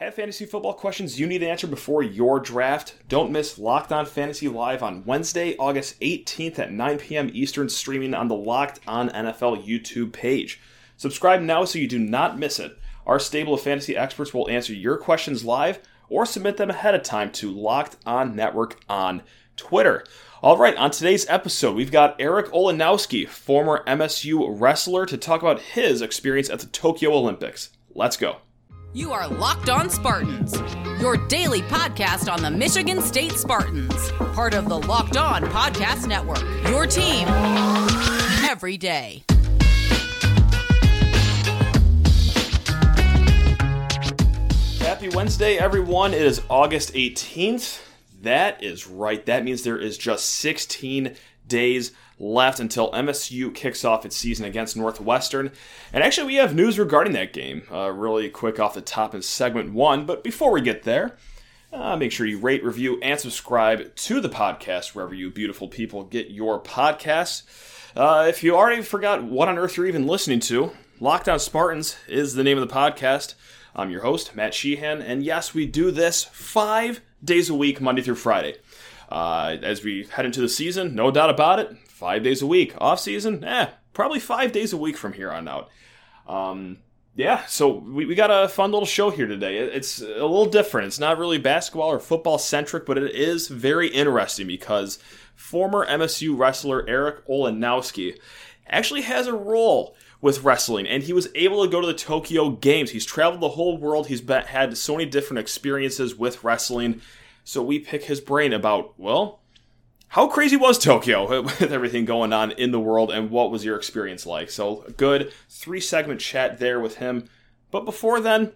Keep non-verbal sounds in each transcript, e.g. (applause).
Have fantasy football questions you need answered before your draft? Don't miss Locked On Fantasy Live on Wednesday, August 18th at 9 p.m. Eastern, streaming on the Locked On NFL YouTube page. Subscribe now so you do not miss it. Our stable of fantasy experts will answer your questions live or submit them ahead of time to Locked On Network on Twitter. All right, on today's episode, we've got Eric Olanowski, former MSU wrestler, to talk about his experience at the Tokyo Olympics. Let's go. You are Locked On Spartans, your daily podcast on the Michigan State Spartans, part of the Locked On Podcast Network. Your team every day. Happy Wednesday, everyone. It is August 18th. That is right. That means there is just 16 days left until MSU kicks off its season against Northwestern. And actually, we have news regarding that game, uh, really quick off the top in segment one. But before we get there, uh, make sure you rate, review, and subscribe to the podcast wherever you beautiful people get your podcasts. Uh, if you already forgot what on earth you're even listening to, Locked On Spartans is the name of the podcast. I'm your host, Matt Sheehan, and yes, we do this five days a week, Monday through Friday. Uh, as we head into the season, no doubt about it, five days a week. Off season, eh, probably five days a week from here on out. Um, yeah, so we, we got a fun little show here today. It's a little different. It's not really basketball or football centric, but it is very interesting because former MSU wrestler Eric Olanowski actually has a role with wrestling, and he was able to go to the Tokyo Games. He's traveled the whole world. He's been, had so many different experiences with wrestling. So we pick his brain about, well, how crazy was Tokyo (laughs) with everything going on in the world and what was your experience like? So, a good three segment chat there with him. But before then,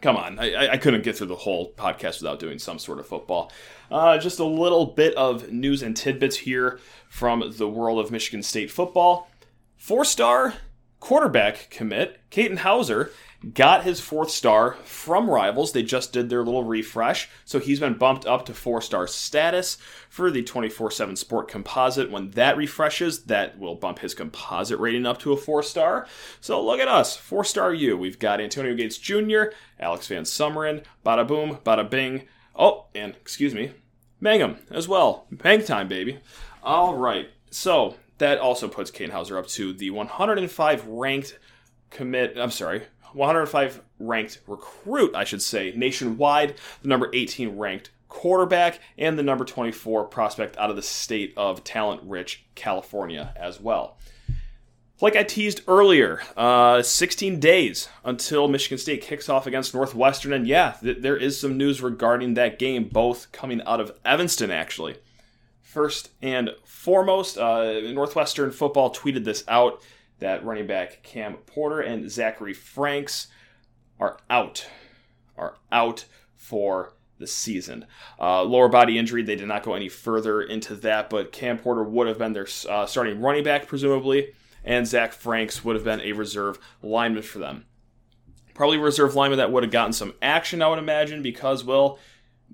come on, I, I couldn't get through the whole podcast without doing some sort of football. Uh, just a little bit of news and tidbits here from the world of Michigan State football. Four star quarterback commit, Katin Houser, got his fourth star from Rivals. They just did their little refresh, so he's been bumped up to four star status for the 24 7 Sport Composite. When that refreshes, that will bump his composite rating up to a four star. So look at us, four star you. We've got Antonio Gates Jr., Alex Van Sumeren, bada boom, bada bing. Oh, and excuse me, Mangum as well. Bang time, baby. All right, so that also puts Katin Houser up to the 105 ranked commit. I'm sorry, 105 ranked recruit, I should say, nationwide, the number 18 ranked quarterback, and the number 24 prospect out of the state of talent rich California as well. Like I teased earlier, uh, 16 days until Michigan State kicks off against Northwestern, and yeah, th- there is some news regarding that game, both coming out of Evanston, actually. First and foremost, uh, Northwestern football tweeted this out that running back Cam Porter and Zachary Franks are out, are out for the season. Uh, lower body injury, they did not go any further into that, but Cam Porter would have been their uh, starting running back, presumably, and Zach Franks would have been a reserve lineman for them. Probably reserve lineman that would have gotten some action, I would imagine, because, well,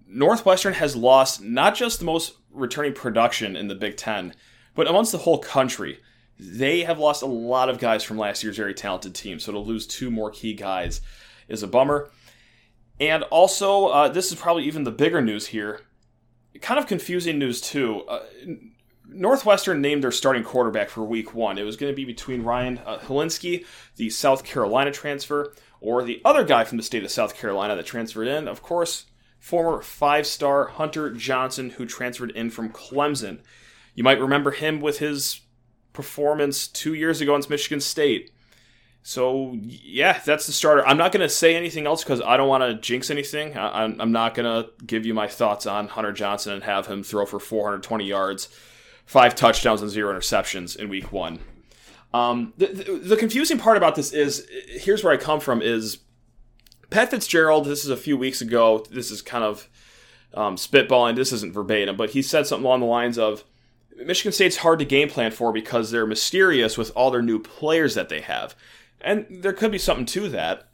Northwestern has lost not just the most returning production in the Big Ten, but amongst the whole country they have lost a lot of guys from last year's very talented team. So to lose two more key guys is a bummer. And also, uh, this is probably even the bigger news here. Kind of confusing news, too. Uh, Northwestern named their starting quarterback for week one. It was going to be between Ryan uh, Hilinski, the South Carolina transfer, or the other guy from the state of South Carolina that transferred in. Of course, former five star Hunter Johnson, who transferred in from Clemson. You might remember him with his performance two years ago against Michigan State. So yeah, that's the starter. I'm not going to say anything else because I don't want to jinx anything. I, am not going to give you my thoughts on Hunter Johnson and have him throw for 420 yards, five touchdowns and zero interceptions in Week One. Um, the, the, the confusing part about this is here's where I come from is Pat Fitzgerald. This is a few weeks ago. This is kind of um, spitballing. This isn't verbatim, but he said something along the lines of Michigan State's hard to game plan for because they're mysterious with all their new players that they have. And there could be something to that.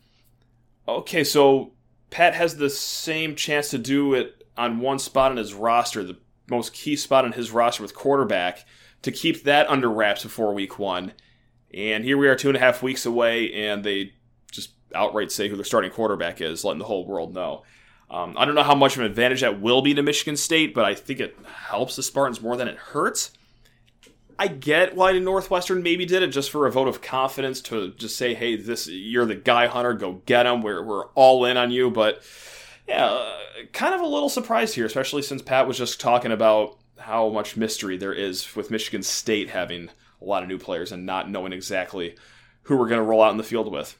Okay, so Pat has the same chance to do it on one spot in his roster, the most key spot in his roster with quarterback, to keep that under wraps before week one. And here we are two and a half weeks away, and they just outright say who their starting quarterback is, letting the whole world know. Um, I don't know how much of an advantage that will be to Michigan State, but I think it helps the Spartans more than it hurts. I get why Northwestern maybe did it just for a vote of confidence to just say, "Hey, this you're the guy, Hunter. Go get him. We're we're all in on you." But yeah, kind of a little surprised here, especially since Pat was just talking about how much mystery there is with Michigan State having a lot of new players and not knowing exactly who we're going to roll out in the field with.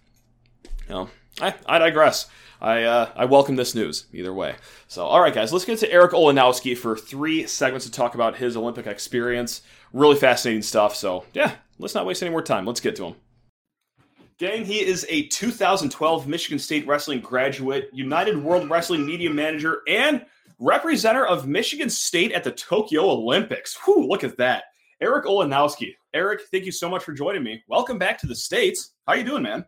Know, I, I digress. I uh, I welcome this news either way. So, all right, guys, let's get to Eric Olanowski for three segments to talk about his Olympic experience. Really fascinating stuff. So, yeah, let's not waste any more time. Let's get to him. Gang, he is a 2012 Michigan State Wrestling graduate, United World Wrestling Media Manager, and representative of Michigan State at the Tokyo Olympics. Whew, look at that. Eric Olanowski. Eric, thank you so much for joining me. Welcome back to the States. How you doing, man?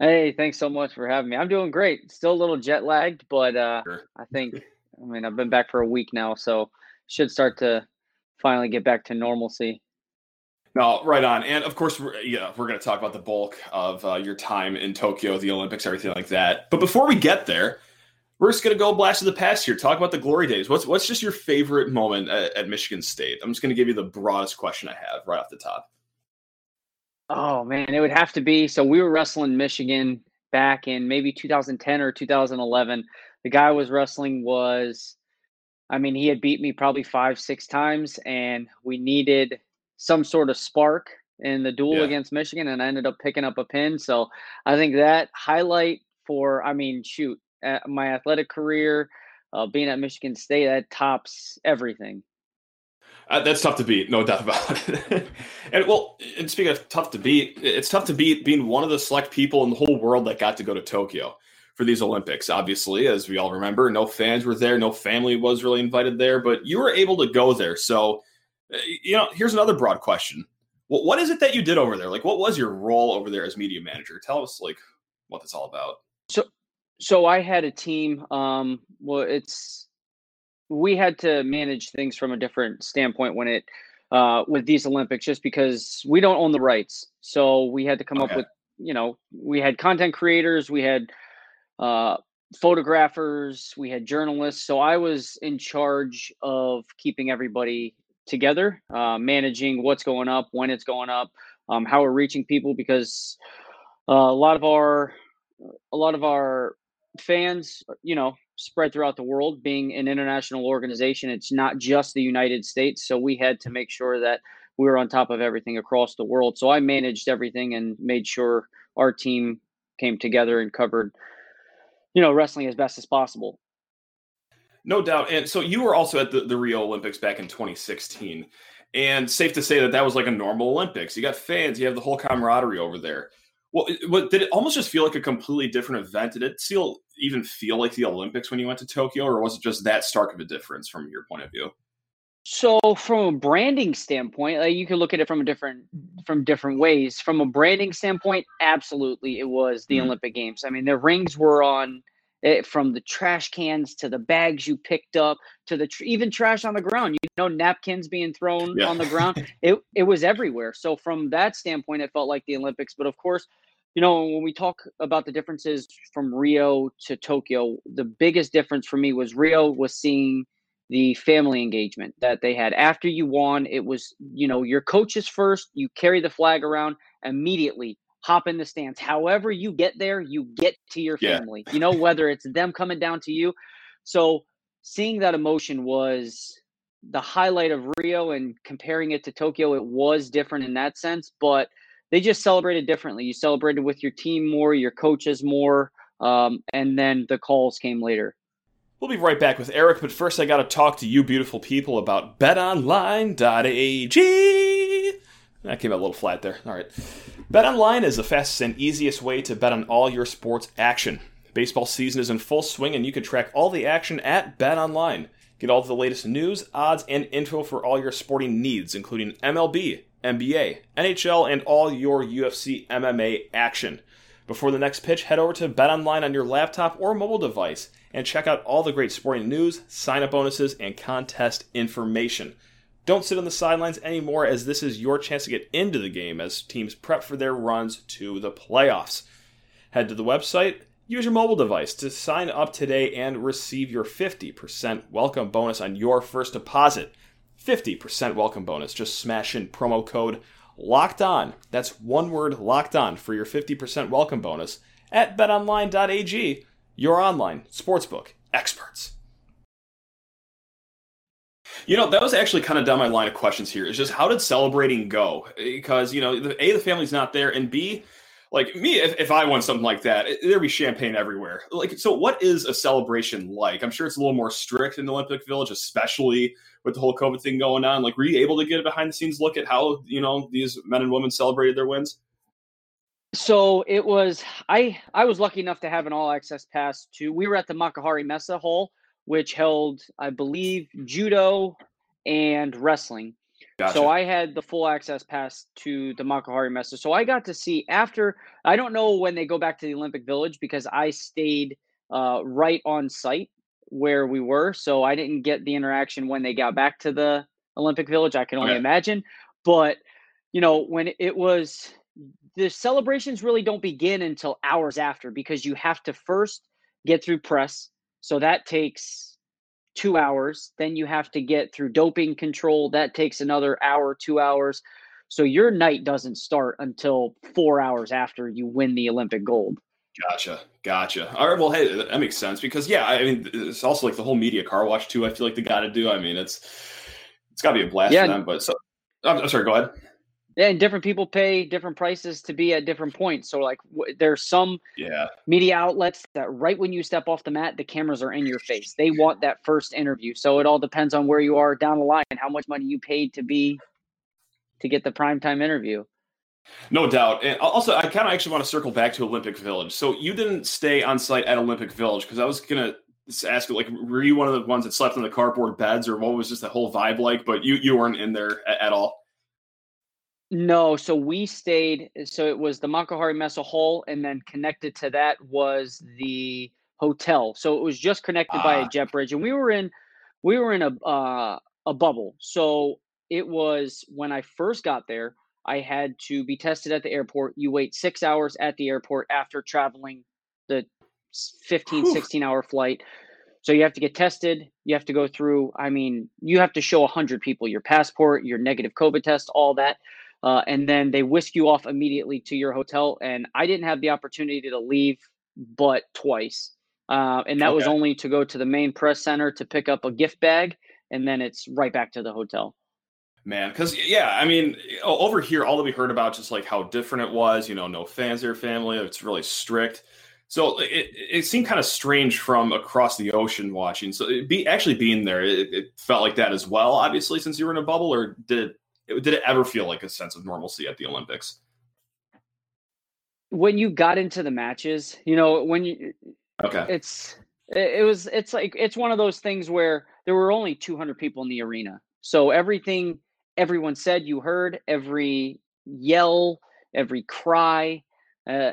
Hey, thanks so much for having me. I'm doing great. Still a little jet lagged, but uh, sure. I think, I mean, I've been back for a week now, so should start to finally get back to normalcy. No, right on. And of course, we're, yeah, we're going to talk about the bulk of uh, your time in Tokyo, the Olympics, everything like that. But before we get there, we're just going to go blast to the past here. Talk about the glory days. What's what's just your favorite moment at, at Michigan State? I'm just going to give you the broadest question I have right off the top. Oh man, it would have to be. So we were wrestling Michigan back in maybe 2010 or 2011. The guy I was wrestling was, I mean, he had beat me probably five, six times, and we needed some sort of spark in the duel yeah. against Michigan, and I ended up picking up a pin. So I think that highlight for, I mean, shoot, my athletic career, uh, being at Michigan State, that tops everything. Uh, that's tough to beat, no doubt about it. (laughs) and well, and speaking of tough to beat, it's tough to beat being one of the select people in the whole world that got to go to Tokyo for these Olympics. Obviously, as we all remember, no fans were there, no family was really invited there, but you were able to go there. So, uh, you know, here's another broad question: well, What is it that you did over there? Like, what was your role over there as media manager? Tell us, like, what that's all about. So, so I had a team. Um, well, it's we had to manage things from a different standpoint when it uh, with these Olympics, just because we don't own the rights. So we had to come okay. up with, you know, we had content creators, we had uh, photographers, we had journalists. So I was in charge of keeping everybody together, uh, managing what's going up, when it's going up, um, how we're reaching people, because uh, a lot of our a lot of our fans, you know, spread throughout the world. Being an international organization, it's not just the United States. So we had to mm-hmm. make sure that we were on top of everything across the world. So I managed everything and made sure our team came together and covered, you know, wrestling as best as possible. No doubt. And so you were also at the, the Rio Olympics back in 2016. And safe to say that that was like a normal Olympics. You got fans, you have the whole camaraderie over there. Well, what, did it almost just feel like a completely different event? Did it feel even feel like the Olympics when you went to Tokyo, or was it just that stark of a difference from your point of view? So, from a branding standpoint, like you can look at it from a different from different ways. From a branding standpoint, absolutely, it was the mm-hmm. Olympic Games. I mean, the rings were on it, from the trash cans to the bags you picked up to the tr- even trash on the ground. You know, napkins being thrown yeah. on the ground. (laughs) It it was everywhere. So from that standpoint, it felt like the Olympics. But of course, you know, when we talk about the differences from Rio to Tokyo, the biggest difference for me was Rio was seeing the family engagement that they had. After you won, it was, you know, your coaches first, you carry the flag around immediately, hop in the stands. However, you get there, you get to your family, yeah. you know, whether it's them coming down to you. So seeing that emotion was the highlight of Rio and comparing it to Tokyo, it was different in that sense. But they just celebrated differently. You celebrated with your team more, your coaches more, um, and then the calls came later. We'll be right back with Eric, but first I got to talk to you beautiful people about betonline.ag. That came out a little flat there. All right. BetOnline is the fastest and easiest way to bet on all your sports action. Baseball season is in full swing, and you can track all the action at Bet Online. Get all the latest news, odds, and info for all your sporting needs, including MLB, NBA, NHL, and all your UFC MMA action. Before the next pitch, head over to Bet Online on your laptop or mobile device and check out all the great sporting news, sign up bonuses, and contest information. Don't sit on the sidelines anymore, as this is your chance to get into the game as teams prep for their runs to the playoffs. Head to the website, use your mobile device to sign up today and receive your 50% welcome bonus on your first deposit. 50% welcome bonus. Just smash in promo code locked on. That's one word locked on for your 50% welcome bonus at betonline.ag, your online sportsbook experts. You know, that was actually kind of down my line of questions here. Is just how did celebrating go? Because, you know, A, the family's not there, and B, like me, if, if I won something like that, there'd be champagne everywhere. Like, so what is a celebration like? I'm sure it's a little more strict in the Olympic Village, especially with the whole COVID thing going on. Like, were you able to get a behind the scenes look at how, you know, these men and women celebrated their wins? So it was I I was lucky enough to have an all access pass to we were at the Makuhari Messe Hall, which held, I believe, judo and wrestling. Gotcha. So I had the full access pass to the Makuhari Messe. So I got to see after I don't know when they go back to the Olympic Village because I stayed uh, right on site where we were. So I didn't get the interaction when they got back to the Olympic Village. I can only okay. imagine. But you know, when it was the celebrations really don't begin until hours after because you have to first get through press. So that takes two hours. Then you have to get through doping control. That takes another hour, two hours. So your night doesn't start until four hours after you win the Olympic gold. Gotcha, gotcha. All right, well, hey, that makes sense because yeah, I mean, it's also like the whole media car wash too. I feel like they got to do. I mean, it's it's got to be a blast yeah. for them. But so, I'm sorry. Go ahead. Yeah, and different people pay different prices to be at different points. So, like, w- there's some yeah media outlets that right when you step off the mat, the cameras are in your face. They want that first interview. So it all depends on where you are down the line and how much money you paid to be to get the primetime interview. No doubt. And also, I kind of actually want to circle back to Olympic Village. So you didn't stay on site at Olympic Village because I was gonna ask like, were you one of the ones that slept on the cardboard beds, or what was just the whole vibe like? But you you weren't in there at, at all. No, so we stayed. So it was the Makuhari Messe Hall, and then connected to that was the hotel. So it was just connected by a ah. jet bridge, and we were in, we were in a uh, a bubble. So it was when I first got there. I had to be tested at the airport. You wait six hours at the airport after traveling the 15, Whew. 16 hour flight. So you have to get tested. You have to go through, I mean, you have to show 100 people your passport, your negative COVID test, all that. Uh, and then they whisk you off immediately to your hotel. And I didn't have the opportunity to leave but twice. Uh, and that okay. was only to go to the main press center to pick up a gift bag. And then it's right back to the hotel. Man, because yeah, I mean, over here, all that we heard about just like how different it was. You know, no fans, their family. It's really strict. So it, it seemed kind of strange from across the ocean watching. So be actually being there, it, it, felt like that as well. Obviously, since you were in a bubble, or did it, did it ever feel like a sense of normalcy at the Olympics? When you got into the matches, you know, when you okay, it's it was it's like it's one of those things where there were only 200 people in the arena, so everything everyone said you heard every yell, every cry. Uh,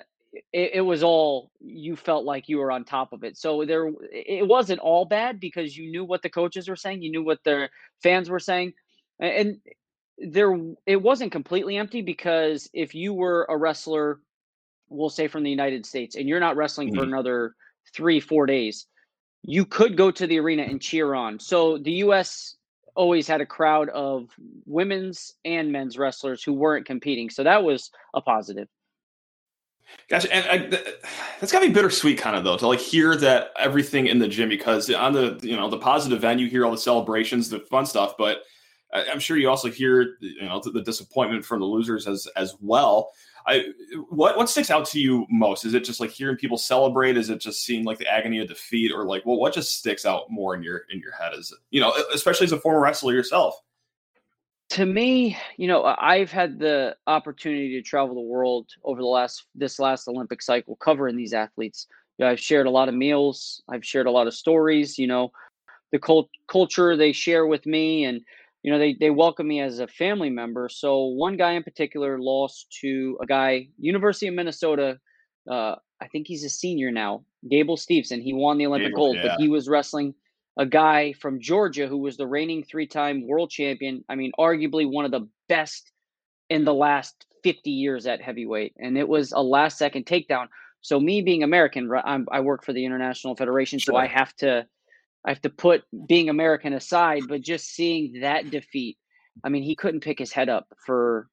it, it, was all you felt like you were on top of it. So there, it wasn't all bad because you knew what the coaches were saying, you knew what the fans were saying, and there it wasn't completely empty because if you were a wrestler, we'll say from the United States, and you're not wrestling mm-hmm. for another three four days, you could go to the arena and cheer on. So the U.S always had a crowd of women's and men's wrestlers who weren't competing. So that was a positive. Gotcha. And I, that's got to be bittersweet, kind of though, to like hear that everything in the gym because on the you know the positive end, you hear all the celebrations, the fun stuff, but I'm sure you also hear you know the disappointment from the losers as as well. I what what sticks out to you most? Is it just like hearing people celebrate? Is it just seeing like the agony of defeat, or like well, what just sticks out more in your in your head? Is you know, especially as a former wrestler yourself? To me, you know, I've had the opportunity to travel the world over the last this last Olympic cycle, covering these athletes. You know, I've shared a lot of meals. I've shared a lot of stories. You know, the cult- culture they share with me, and you know, they they welcome me as a family member. So one guy in particular lost to a guy, University of Minnesota. Uh, I think he's a senior now, Gable Steveson. He won the Olympic Gable, gold, yeah. but he was wrestling a guy from Georgia who was the reigning three-time world champion. I mean, arguably one of the best in the last 50 years at heavyweight, and it was a last-second takedown. So me being American, I'm, i work for the International Federation, sure. so I have to I have to put being American aside. But just seeing that defeat, I mean, he couldn't pick his head up for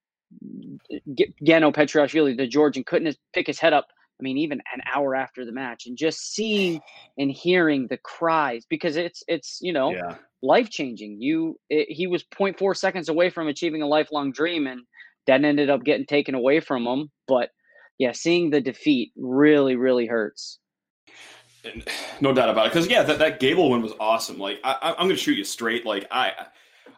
Geno Petriashvili, the Georgian, couldn't pick his head up. I mean, even an hour after the match, and just seeing and hearing the cries because it's it's you know yeah. life changing. You it, he was 0.4 seconds away from achieving a lifelong dream, and that ended up getting taken away from him. But yeah, seeing the defeat really really hurts. No doubt about it. Because yeah, that, that Gable win was awesome. Like I, am going to shoot you straight. Like I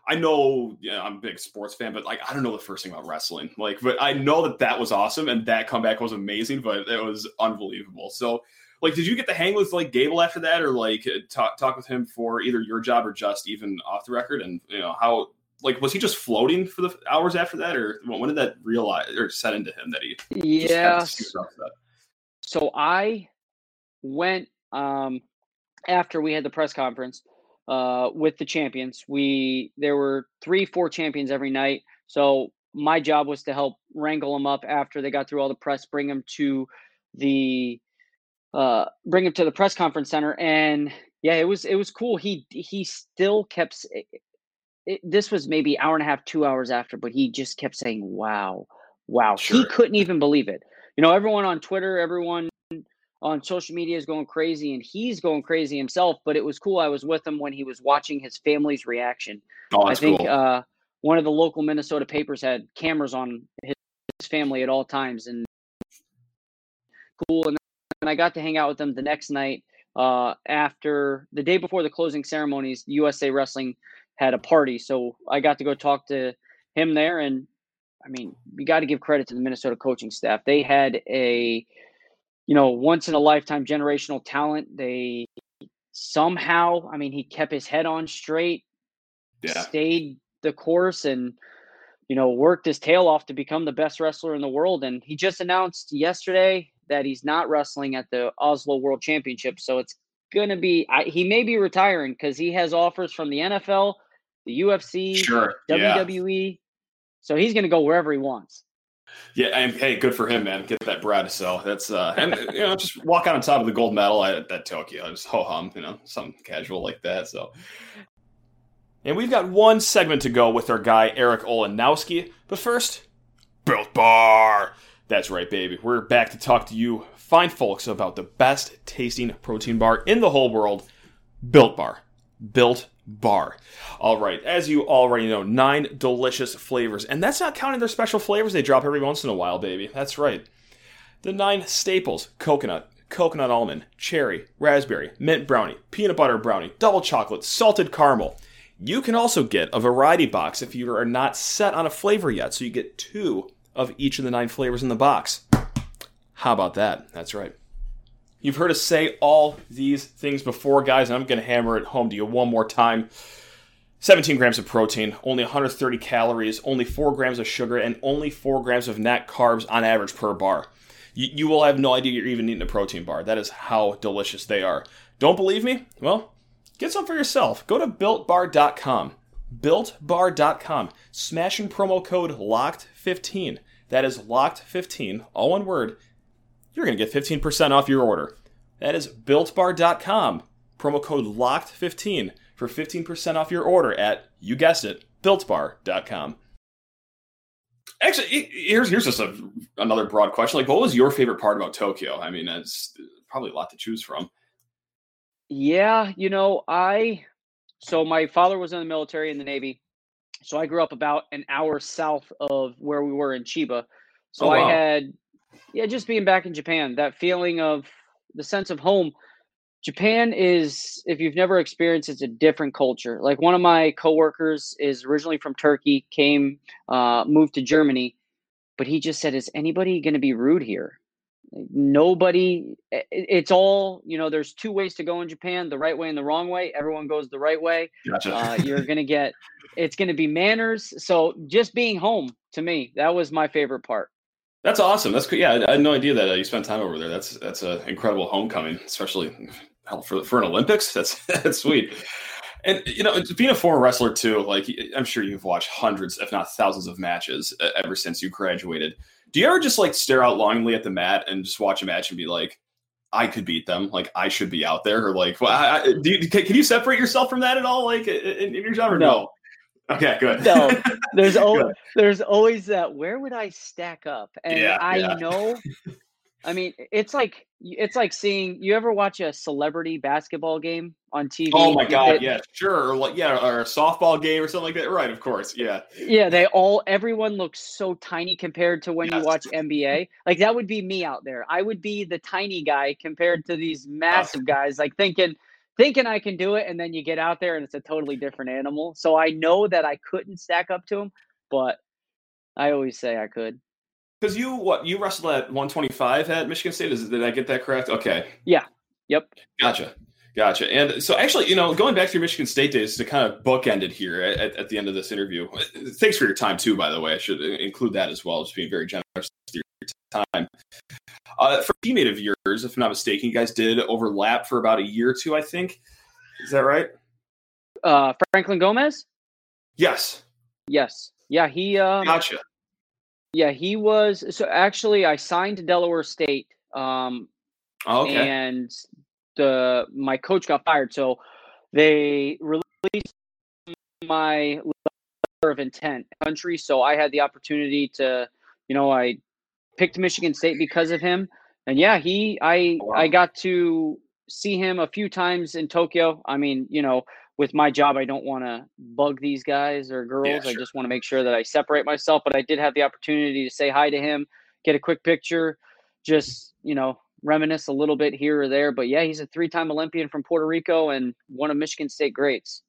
I know yeah, I'm a big sports fan, but like I don't know the first thing about wrestling. Like, but I know that that was awesome and that comeback was amazing, but it was unbelievable. So, like, did you get the hang with like Gable after that, or like talk talk with him for either your job or just even off the record? And you know how like was he just floating for the hours after that, or when did that realize or set into him that he? Yeah. So I went um after we had the press conference uh, with the champions. We there were three, four champions every night. So my job was to help wrangle them up after they got through all the press, bring them to the uh, bring them to the press conference center, and yeah, it was it was cool. He he still kept. It, it, this was maybe hour and a half, two hours after, but he just kept saying, "Wow, wow." Sure. He couldn't even believe it. You know, everyone on Twitter, everyone on social media is going crazy and he's going crazy himself. But it was cool. I was with him when he was watching his family's reaction. Oh, I think cool. uh, one of the local Minnesota papers had cameras on his family at all times and cool. And then I got to hang out with them the next night uh, after the day before the closing ceremonies. USA Wrestling had a party, so I got to go talk to him there. And I mean, you got to give credit to the Minnesota coaching staff. They had a you know, once in a lifetime generational talent. They somehow, I mean, he kept his head on straight, yeah. stayed the course, and you know, worked his tail off to become the best wrestler in the world. And he just announced yesterday that he's not wrestling at the Oslo World Championship. So it's going to be, I, he may be retiring because he has offers from the NFL, the UFC, sure. WWE. Yeah. So he's going to go wherever he wants. Yeah, and hey, good for him, man. Get that bread. So that's uh, and you know, just walk out on top of the gold medal at, at Tokyo. Just ho hum, you know, something casual like that. So, and we've got one segment to go with our guy Eric Olanowski. But first, Built Bar. That's right, baby. We're back to talk to you, fine folks, about the best tasting protein bar in the whole world, Built Bar. Built bar. All right, as you already know, nine delicious flavors, and that's not counting their special flavors they drop every once in a while, baby. That's right. The nine staples coconut, coconut almond, cherry, raspberry, mint brownie, peanut butter brownie, double chocolate, salted caramel. You can also get a variety box if you are not set on a flavor yet, so you get two of each of the nine flavors in the box. How about that? That's right. You've heard us say all these things before, guys, and I'm going to hammer it home to you one more time. 17 grams of protein, only 130 calories, only 4 grams of sugar, and only 4 grams of net carbs on average per bar. You, you will have no idea you're even eating a protein bar. That is how delicious they are. Don't believe me? Well, get some for yourself. Go to builtbar.com. Builtbar.com. Smash Smashing promo code LOCKED15. That is LOCKED15, all one word you're going to get 15% off your order. That is builtbar.com. Promo code LOCKED15 for 15% off your order at, you guessed it, builtbar.com. Actually, here's here's just a, another broad question. Like, what was your favorite part about Tokyo? I mean, it's probably a lot to choose from. Yeah, you know, I so my father was in the military in the Navy, so I grew up about an hour south of where we were in Chiba. So oh, wow. I had yeah, just being back in Japan, that feeling of the sense of home. Japan is, if you've never experienced, it's a different culture. Like one of my coworkers is originally from Turkey, came, uh, moved to Germany, but he just said, "Is anybody going to be rude here?" Nobody. It's all you know. There's two ways to go in Japan: the right way and the wrong way. Everyone goes the right way. Gotcha. Uh, (laughs) you're going to get. It's going to be manners. So just being home to me, that was my favorite part. That's awesome. That's cool. yeah. I had no idea that uh, you spent time over there. That's that's an incredible homecoming, especially for for an Olympics. That's (laughs) that's sweet. And you know, being a former wrestler too, like I'm sure you've watched hundreds, if not thousands, of matches uh, ever since you graduated. Do you ever just like stare out longingly at the mat and just watch a match and be like, I could beat them, like I should be out there, or like, well, I, I, do you, can, can, you separate yourself from that at all, like in, in your job, or no? Okay, good. No, there's (laughs) always there's always that. Where would I stack up? And yeah, I yeah. know I mean, it's like it's like seeing you ever watch a celebrity basketball game on TV? Oh my god, yeah, sure. Or like yeah, or a softball game or something like that. Right, of course. Yeah. Yeah, they all everyone looks so tiny compared to when yes. you watch NBA. Like that would be me out there. I would be the tiny guy compared to these massive guys like thinking thinking I can do it and then you get out there and it's a totally different animal. So I know that I couldn't stack up to him, but I always say I could. Because you what you wrestled at 125 at Michigan State? Is did I get that correct? Okay. Yeah. Yep. Gotcha. Gotcha. And so, actually, you know, going back to your Michigan State days to kind of bookend it here at, at the end of this interview. Thanks for your time too, by the way. I should include that as well, just being very generous with your time. Uh, for a teammate of yours, if I'm not mistaken, you guys did overlap for about a year or two, I think. Is that right? Uh, Franklin Gomez. Yes. Yes. Yeah. He. Um, gotcha. Yeah, he was. So actually, I signed to Delaware State. Um, oh, okay. And the my coach got fired, so they released my letter of intent country. So I had the opportunity to, you know, I picked Michigan State because of him. And yeah, he, I, wow. I got to see him a few times in Tokyo. I mean, you know, with my job, I don't want to bug these guys or girls. Yeah, sure. I just want to make sure that I separate myself. But I did have the opportunity to say hi to him, get a quick picture, just, you know, reminisce a little bit here or there. But yeah, he's a three time Olympian from Puerto Rico and one of Michigan State greats.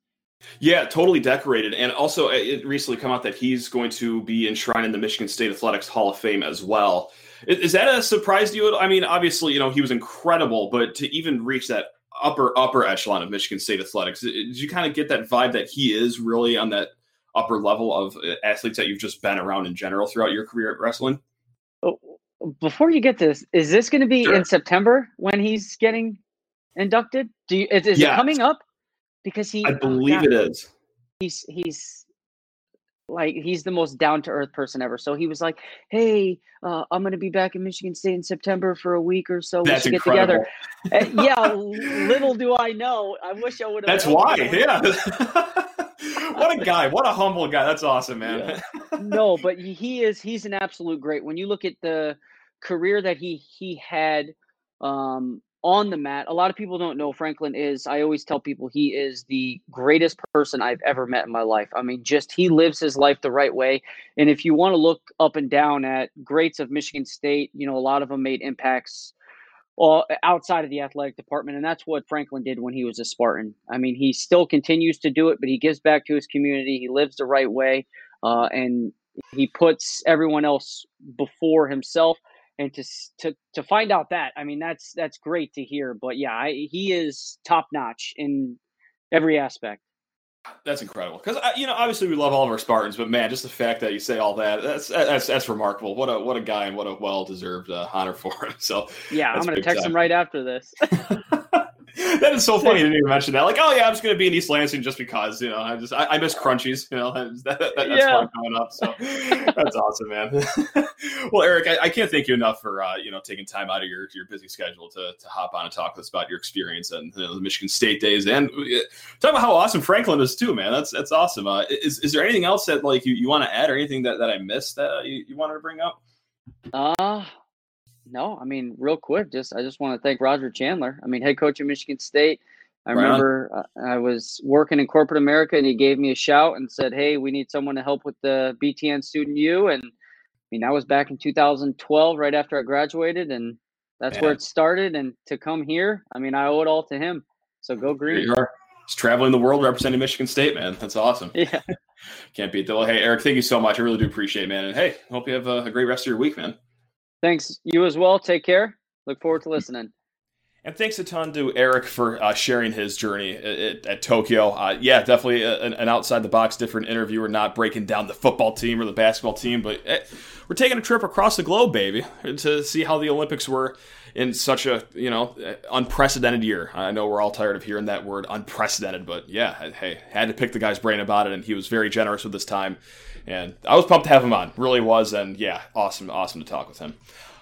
Yeah, totally decorated. And also, it recently come out that he's going to be enshrined in the Michigan State Athletics Hall of Fame as well. Is that a surprise to you? I mean, obviously, you know, he was incredible, but to even reach that upper upper echelon of Michigan State athletics. Did you kind of get that vibe that he is really on that upper level of uh, athletes that you've just been around in general throughout your career at wrestling? Before you get this, is this going to be sure. in September when he's getting inducted? Do you, is, is yes. it coming up? Because he, I believe it is. He's he's like he's the most down to earth person ever. So he was like, "Hey, uh, I'm going to be back in Michigan State in September for a week or so. That's we should incredible. get together." yeah, (laughs) little do I know. I wish I would have. That's why. Yeah. (laughs) what a guy! What a humble guy. That's awesome, man. Yeah. (laughs) no, but he is. He's an absolute great. When you look at the career that he he had um, on the mat. A lot of people don't know Franklin is. I always tell people he is the greatest person I've ever met in my life. I mean, just he lives his life the right way. And if you want to look up and down at greats of Michigan State, you know, a lot of them made impacts all outside of the athletic department. And that's what Franklin did when he was a Spartan. I mean, he still continues to do it, but he gives back to his community. He lives the right way. Uh, and he puts everyone else before himself and to to to find out that I mean that's that's great to hear. But yeah, I, he is top notch in every aspect. That's incredible because you know obviously we love all of our Spartans, but man, just the fact that you say all that that's that's that's remarkable. What a what a guy and what a well deserved uh, honor for him. (laughs) So yeah, I'm gonna text time. him right after this. (laughs) (laughs) that is so funny. You didn't even mention that. Like, oh yeah, I'm just gonna be in East Lansing just because you know I just I, I miss Crunchy's. You know (laughs) that, that, that's yeah. fun coming up. So that's awesome, man. (laughs) well, Eric, I, I, can't thank you enough for uh, you know taking time out of your your busy schedule to to hop on and talk with us about your experience and you know, the Michigan State days and uh, talk about how awesome Franklin is too, man. That's that's awesome. Uh, is is there anything else that like you, you want to add or anything that, that I missed that uh, you, you wanted to bring up? Uh no, I mean, real quick, just I just want to thank Roger Chandler. I mean, head coach of Michigan State. I right remember uh, I was working in corporate America, and he gave me a shout and said, "Hey, we need someone to help with the BTN Student U." And I mean, that was back in 2012, right after I graduated, and that's yeah. where it started. And to come here, I mean, I owe it all to him. So go green. you are. Just traveling the world representing Michigan State, man. That's awesome. (laughs) Yeah. Can't beat that. Well, hey, Eric, thank you so much. I really do appreciate it, man. And hey, hope you have a, a great rest of your week, man. Thanks. You as well. Take care. Look forward to listening. And thanks a ton to Eric for uh, sharing his journey at, at Tokyo. Uh, yeah, definitely an, an, outside the box, different interview. We're not breaking down the football team or the basketball team, but eh, we're taking a trip across the globe, baby, to see how the Olympics were in such a you know unprecedented year. I know we're all tired of hearing that word unprecedented, but yeah, hey, had to pick the guy's brain about it, and he was very generous with his time, and I was pumped to have him on, really was, and yeah, awesome, awesome to talk with him.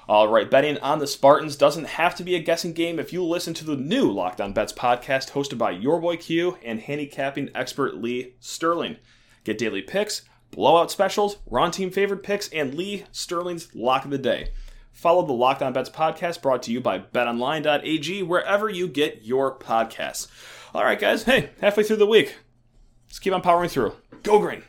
All right, betting on the Spartans doesn't have to be a guessing game if you listen to the new Locked On Bets podcast hosted by your boy Q and handicapping expert Lee Sterling. Get daily picks, blowout specials, Ron team favorite picks, and Lee Sterling's lock of the day. Follow the Locked On Bets podcast brought to you by betonline.ag wherever you get your podcasts. All right, guys, hey, halfway through the week. Let's keep on powering through. Go green.